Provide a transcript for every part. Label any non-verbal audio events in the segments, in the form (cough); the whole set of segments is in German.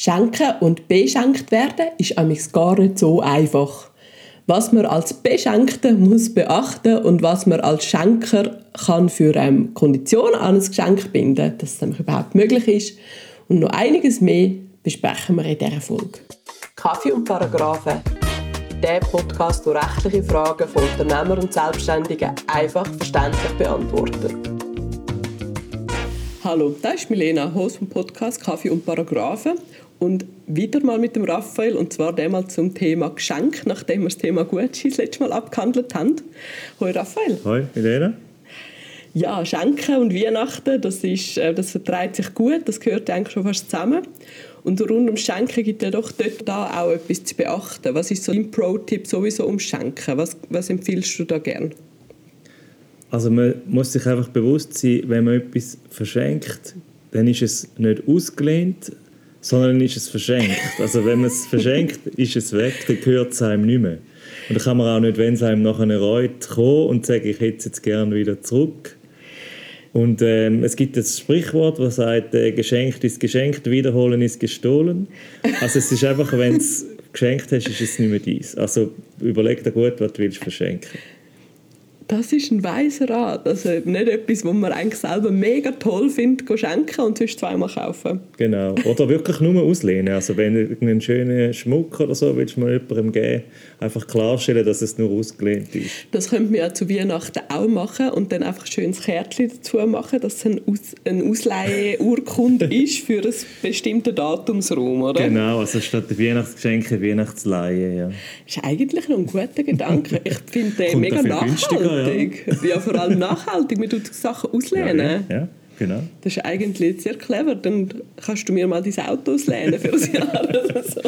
Schenken und beschenkt werden ist amigs gar nicht so einfach. Was man als Beschenkter muss beachten und was man als Schenker kann für ähm, Konditionen an ein Geschenk binden, dass es überhaupt möglich ist. Und noch einiges mehr besprechen wir in dieser Folge. Kaffee und Paragraphen. Der Podcast, der rechtliche Fragen von Unternehmern und Selbstständigen einfach verständlich beantwortet. Hallo, das ist Milena, Host vom Podcast Kaffee und Paragraphen und wieder mal mit dem Raphael und zwar einmal zum Thema Geschenk, nachdem wir das Thema Gucci das letzte Mal abgehandelt haben. Hoi Raphael. Hoi Milena. Ja, Schenken und Weihnachten, das, ist, äh, das vertreibt sich gut, das gehört eigentlich schon fast zusammen. Und rund ums Schenken gibt es ja doch dort da auch etwas zu beachten. Was ist so dein Pro-Tipp sowieso ums Schenken? Was, was empfiehlst du da gern? Also man muss sich einfach bewusst sein, wenn man etwas verschenkt, dann ist es nicht ausgelehnt, sondern ist es verschenkt. Also wenn man es (laughs) verschenkt, ist es weg, dann gehört es einem nicht mehr. Und dann kann man auch nicht, wenn es einem nachher reut, kommen und sagen, ich hätte es jetzt gerne wieder zurück. Und ähm, es gibt das Sprichwort, das sagt, äh, geschenkt ist geschenkt, wiederholen ist gestohlen. Also es ist einfach, wenn du es geschenkt hast, ist es nicht mehr dies. Also überleg dir gut, was du willst verschenken willst das ist ein weiser Rat. Also nicht etwas, was man eigentlich selber mega toll findet, schenken und sonst zweimal kaufen. Genau. Oder wirklich nur auslehnen. Also wenn du einen schönen Schmuck oder so willst du mal jemandem geben, einfach klarstellen, dass es nur ausgelehnt ist. Das könnte man ja zu Weihnachten auch machen und dann einfach ein Kärtchen dazu machen, dass es ein Aus eine Ausleiheurkunde (laughs) ist für ein bestimmtes Datumsraum, oder? Genau, also statt der Weihnachtsgeschenke Weihnachtsleihe, ja. Das ist eigentlich noch ein guter Gedanke. Ich finde den mega nachhaltig nachhaltig. Ja. ja. vor allem nachhaltig. Man tut Sachen auslehnen. Ja, ja, genau. Das ist eigentlich sehr clever. Dann kannst du mir mal dein Auto auslehnen für ein Jahr oder so.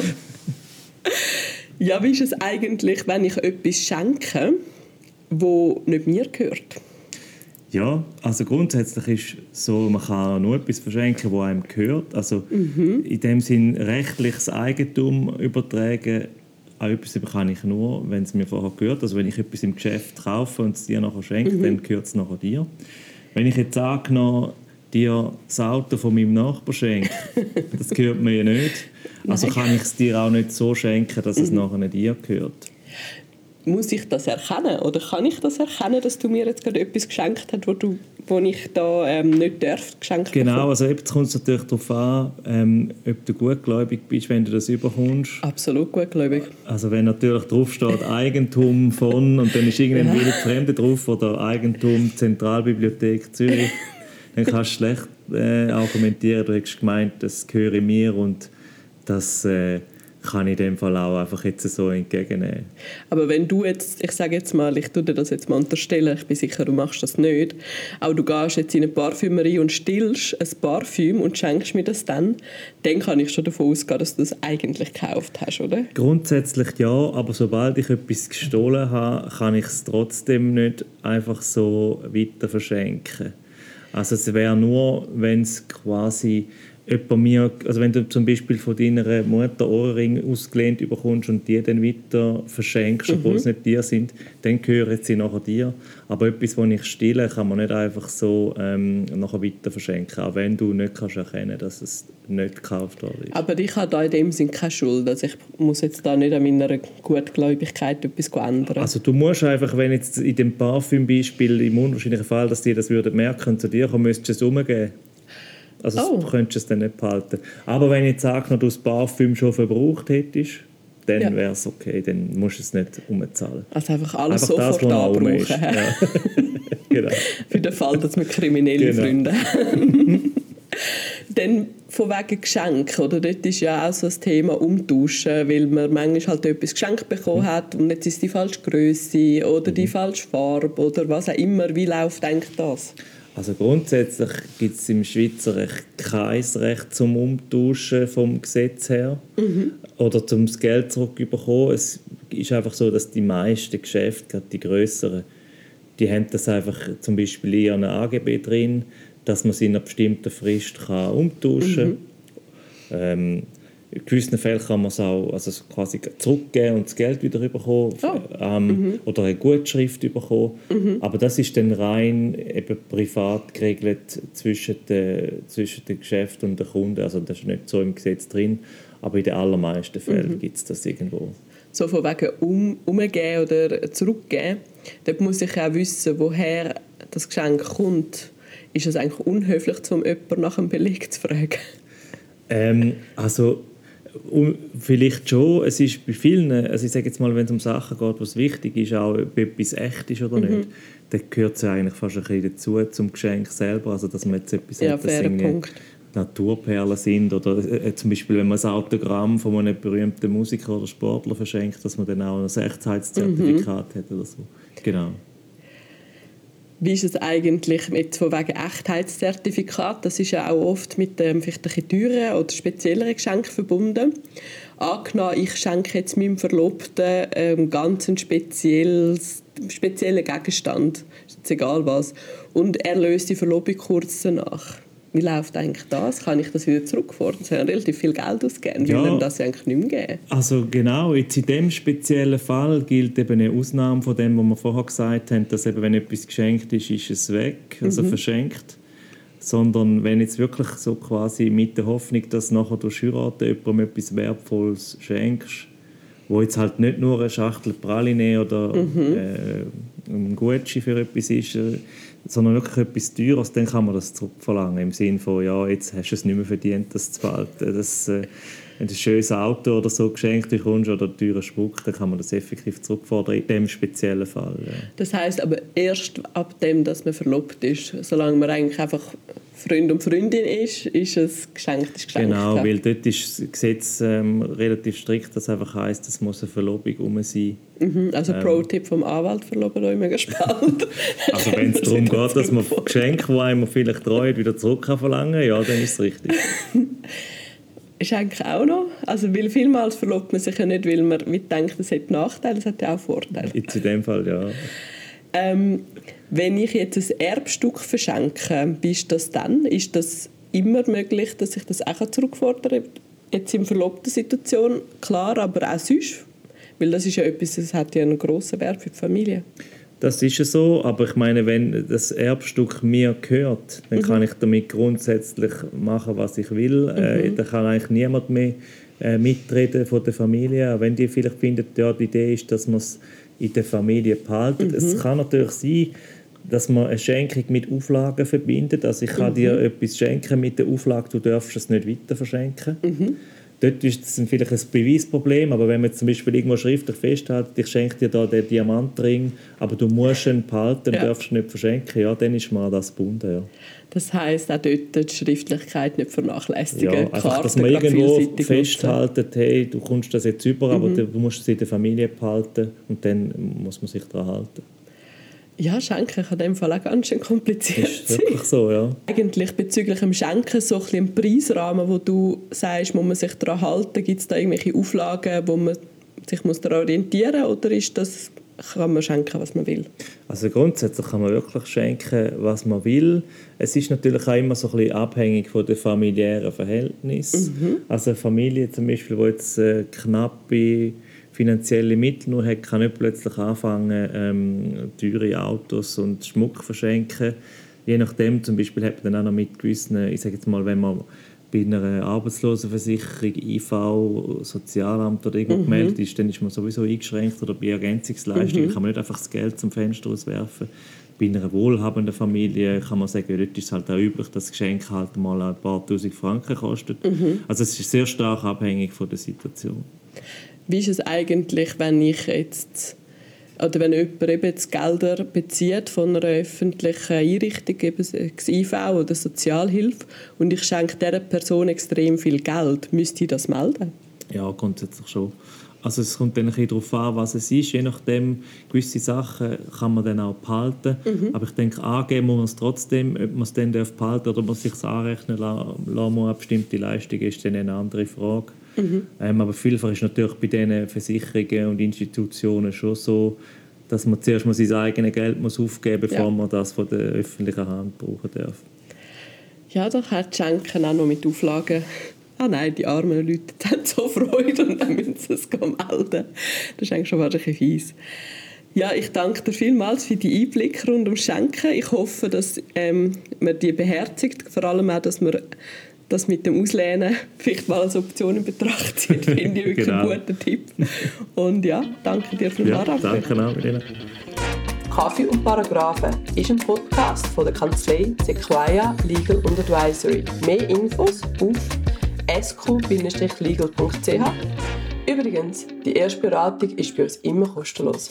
Ja, wie ist es eigentlich, wenn ich etwas schenke, wo nicht mir gehört? Ja, also grundsätzlich ist so, man kann nur etwas verschenken, wo einem gehört. Also mhm. in dem Sinn rechtliches Eigentum übertragen auch etwas kann ich nur, wenn es mir vorher gehört. Also wenn ich etwas im Geschäft kaufe und es dir nachher schenke, mhm. dann gehört es nachher dir. Wenn ich jetzt angenommen dir das Auto von meinem Nachbarn schenke, (laughs) das gehört mir ja nicht. Also kann ich es dir auch nicht so schenken, dass es mhm. nachher nicht dir gehört muss ich das erkennen oder kann ich das erkennen, dass du mir jetzt gerade etwas geschenkt hast, wo, du, wo ich da ähm, nicht darf geschenkt Genau, bekommen? also jetzt kommt es natürlich darauf an, ähm, ob du gutgläubig bist, wenn du das überkommst. Absolut gutgläubig. Also wenn natürlich drauf steht (laughs) Eigentum von und dann ist irgendein ja. Fremde drauf oder Eigentum Zentralbibliothek Zürich, (laughs) dann kannst du schlecht äh, argumentieren, du hättest gemeint, das gehöre mir und das... Äh, kann ich in dem Fall auch einfach jetzt so entgegennehmen. Aber wenn du jetzt, ich sage jetzt mal, ich tue dir das jetzt mal unterstellen, ich bin sicher, du machst das nicht, aber du gehst jetzt in eine Parfümerie und stillst ein Parfüm und schenkst mir das dann, dann kann ich schon davon ausgehen, dass du das eigentlich gekauft hast, oder? Grundsätzlich ja, aber sobald ich etwas gestohlen habe, kann ich es trotzdem nicht einfach so weiter verschenken. Also es wäre nur, wenn es quasi jemand mir, also wenn du zum Beispiel von deiner Mutter Ohrring ausgelehnt bekommst und die dann weiter verschenkst, mhm. obwohl es nicht dir sind, dann gehören sie nachher dir. Aber etwas, das ich stille, kann man nicht einfach so ähm, nachher weiter verschenken, auch wenn du nicht kannst erkennen dass es nicht gekauft worden ist. Aber ich habe da in dem Sinne keine Schuld, also ich muss jetzt da nicht an meiner Gutgläubigkeit etwas ändern. Also du musst einfach, wenn jetzt in dem Parfüm-Beispiel im unwahrscheinlichen Fall, dass die das würden merken zu dir kommen, müsstest du es umgeben. Also oh. du könntest es dann nicht behalten. Aber wenn ich sage, du das Parfüm schon verbraucht hättest, dann ja. wäre es okay, dann musst du es nicht umzahlen. Also einfach alles einfach sofort das, anbrauchen. Ja. (laughs) (laughs) genau. Für den Fall, dass wir kriminelle genau. Freunde (laughs) haben. dann von wegen Geschenk, oder? Dort ist ja auch so das Thema Umtauschen, weil man manchmal halt etwas geschenkt bekommen hat und jetzt ist die falsche Größe oder die mhm. falsche Farbe oder was auch immer. Wie läuft eigentlich das? Also grundsätzlich gibt es im Schweizer Recht kein Recht zum Umtauschen vom Gesetz her mhm. oder zum Geld zurückbekommen. Es ist einfach so, dass die meisten Geschäfte, gerade die größeren, die haben das einfach zum Beispiel in ihren AGB drin, dass man sie in einer bestimmten Frist kann umtauschen kann. Mhm. Ähm, in gewissen Fällen kann man es auch also quasi zurückgeben und das Geld wieder bekommen Oh. ähm, Mhm. oder eine Gutschrift bekommen. Aber das ist dann rein eben privat geregelt zwischen den, zwischen den Geschäften und den Kunden. Also das ist nicht so im Gesetz drin, aber in den allermeisten Mhm. Fällen gibt es das irgendwo. so von wegen um, umgeben oder zurückgeben, dort muss ich auch wissen, woher das Geschenk kommt. Ist es eigentlich unhöflich, um jemanden nach einem Beleg zu fragen? Ähm, also um, vielleicht schon. Es ist bei vielen, also ich sage jetzt mal, wenn es um Sachen geht, was wichtig ist, auch ob etwas echt ist oder nicht, dann gehört es ja eigentlich fast ein bisschen dazu zum Geschenk selber, also dass man jetzt etwas Ja, hat, das Punkt. Naturperlen sind oder äh, zum Beispiel, wenn man ein Autogramm von einem berühmten Musiker oder Sportler verschenkt, dass man dann auch ein Echtheitszertifikat hat oder so. Genau. Wie ist es eigentlich mit von wegen Echtheitszertifikat? Das ist ja auch oft mit ähm, vielleicht ein teuren oder spezielleren Geschenken verbunden. Angenommen, ich schenke jetzt meinem Verlobten ähm, ganz einen spezielles, speziellen Gegenstand, ist jetzt egal was, und er löst die Verlobung kurz danach. Wie läuft eigentlich das? Kann ich das wieder zurückfordern? Sie haben relativ viel Geld ausgegeben. Ja. Ihm das ja eigentlich nicht mehr geben? Also genau, jetzt in dem speziellen Fall gilt eben eine Ausnahme von dem, was wir vorher gesagt haben, dass eben, wenn etwas geschenkt ist, ist es weg, also verschenkt. Sondern wenn jetzt wirklich so quasi mit der Hoffnung, dass nachher durch Heiraten jemandem etwas Wertvolles schenkst, wo jetzt halt nicht nur eine Schachtel Praline oder äh, ein Gucci für etwas ist, äh, sondern wirklich etwas Teures, dann kann man das zurückverlangen. Im Sinne von, ja, jetzt hast du es nicht mehr verdient, das zu behalten. Das, äh, ein schönes Auto oder so geschenkt bekommst oder einen teuren Schmuck, dann kann man das effektiv zurückfordern, in dem speziellen Fall. Ja. Das heißt aber erst ab dem, dass man verlobt ist. Solange man eigentlich einfach Freund und Freundin ist, ist es geschenkt. Ist geschenkt Genau, weil dort ist das Gesetz ähm, relativ strikt, das einfach heisst, es muss eine Verlobung um sein. Mhm, Also Pro-Tipp vom Anwalt verloben euch mega spannend. (laughs) Also wenn es darum geht, dass man. Geschenke, die einem vielleicht treut, wieder zurück kann verlangen ja, dann ist es richtig. (laughs) Ist eigentlich auch noch. Also weil vielmals verlobt man sich ja nicht, weil man mitdenkt, es hat Nachteile, es hat ja auch Vorteile. Jetzt in dem Fall, ja. Ähm, wenn ich jetzt ein Erbstück verschenke, wie ist das dann? Ist das immer möglich, dass ich das auch zurückfordere? Jetzt in verlobten Situation, klar, aber auch sonst. Weil das ist ja etwas, das hat ja einen grossen Wert für die Familie. Das ist ja so, aber ich meine, wenn das Erbstück mir gehört, dann kann ich damit grundsätzlich machen, was ich will. Äh, da kann eigentlich niemand mehr äh, mitreden von der Familie. Auch Wenn die vielleicht finden, ja, die Idee ist, dass man es in der Familie behalten. Es kann natürlich sein, dass man eine Schenkung mit Auflagen verbindet. Also ich kann dir etwas schenken mit der Auflage, du darfst es nicht weiter verschenken. Dort ist es vielleicht ein Beweisproblem, aber wenn man zum Beispiel irgendwo schriftlich festhält, ich schenke dir da den Diamantring, aber du musst ihn behalten, Ja. darfst ihn nicht verschenken, ja, dann ist man an das gebunden. Ja, Das heisst auch dort die Schriftlichkeit nicht vernachlässigen. ja einfach, dass man irgendwo festhalten, hey, du kommst das jetzt über, aber du musst es in der Familie behalten und dann muss man sich daran halten. Ja, Schenken kann in dem Fall auch ganz schön kompliziert Ist sein. wirklich so, ja. Eigentlich bezüglich dem Schenken so ein bisschen Preisrahmen, wo du sagst, muss man sich daran halten? Gibt es da irgendwelche Auflagen, wo man sich muss daran orientieren muss? Oder ist das, kann man schenken, was man will? Also grundsätzlich kann man wirklich schenken, was man will. Es ist natürlich auch immer so ein bisschen abhängig von den familiären Verhältnissen. Also eine Familie zum Beispiel, die jetzt äh, knappe finanzielle Mittel nur hat, kann nicht plötzlich anfangen, ähm, teure Autos und Schmuck verschenken. Je nachdem, zum Beispiel hat man dann auch noch mit gewissen, ich sage jetzt mal, wenn man bei einer Arbeitslosenversicherung, IV, Sozialamt oder irgendwo gemeldet ist, dann ist man sowieso eingeschränkt oder bei Ergänzungsleistungen kann man nicht einfach das Geld zum Fenster auswerfen. Bei einer wohlhabenden Familie kann man sagen, dort ist es halt auch üblich, dass das Geschenk halt mal ein paar tausend Franken kostet. Also es ist sehr stark abhängig von der Situation. Wie ist es eigentlich, wenn ich jetzt oder wenn jemand eben jetzt Gelder bezieht von einer öffentlichen Einrichtung, eben das IV oder Sozialhilfe, und ich schenke dieser Person extrem viel Geld, müsste ich das melden? Ja, grundsätzlich schon. Also es kommt dann ein bisschen darauf an, was es ist. Je nachdem, gewisse Sachen kann man dann auch behalten. Aber ich denke, angeben muss man es trotzdem. Ob man es dann darf behalten oder ob man es sich anrechnen la- lassen muss, eine bestimmte Leistung, ist dann eine andere Frage. Ähm, aber vielfach ist natürlich bei diesen Versicherungen und Institutionen schon so, dass man zuerst mal sein eigenes Geld muss aufgeben muss, bevor Ja. man das von der öffentlichen Hand brauchen darf. Ja, da hat Schenken auch noch mit Auflagen ah nein, die armen Leute die (laughs) haben so Freude und dann müssen sie es melden. Das ist eigentlich schon fast ein fies. Ja, ich danke dir vielmals für die Einblicke rund ums Schenken. Ich hoffe, dass ähm, man die beherzigt, vor allem auch, dass man das mit dem Auslehnen vielleicht mal als Option in Betracht zieht, (laughs) finde ich wirklich genau. ein guter Tipp. Und ja, danke dir vielmals ja, Danke auch, Irina. Kaffee und Paragraphen ist ein Podcast von der Kanzlei Sequoia Legal und Advisory. Mehr Infos auf sq-legal.ch. Übrigens, die erste Beratung ist bei uns immer kostenlos.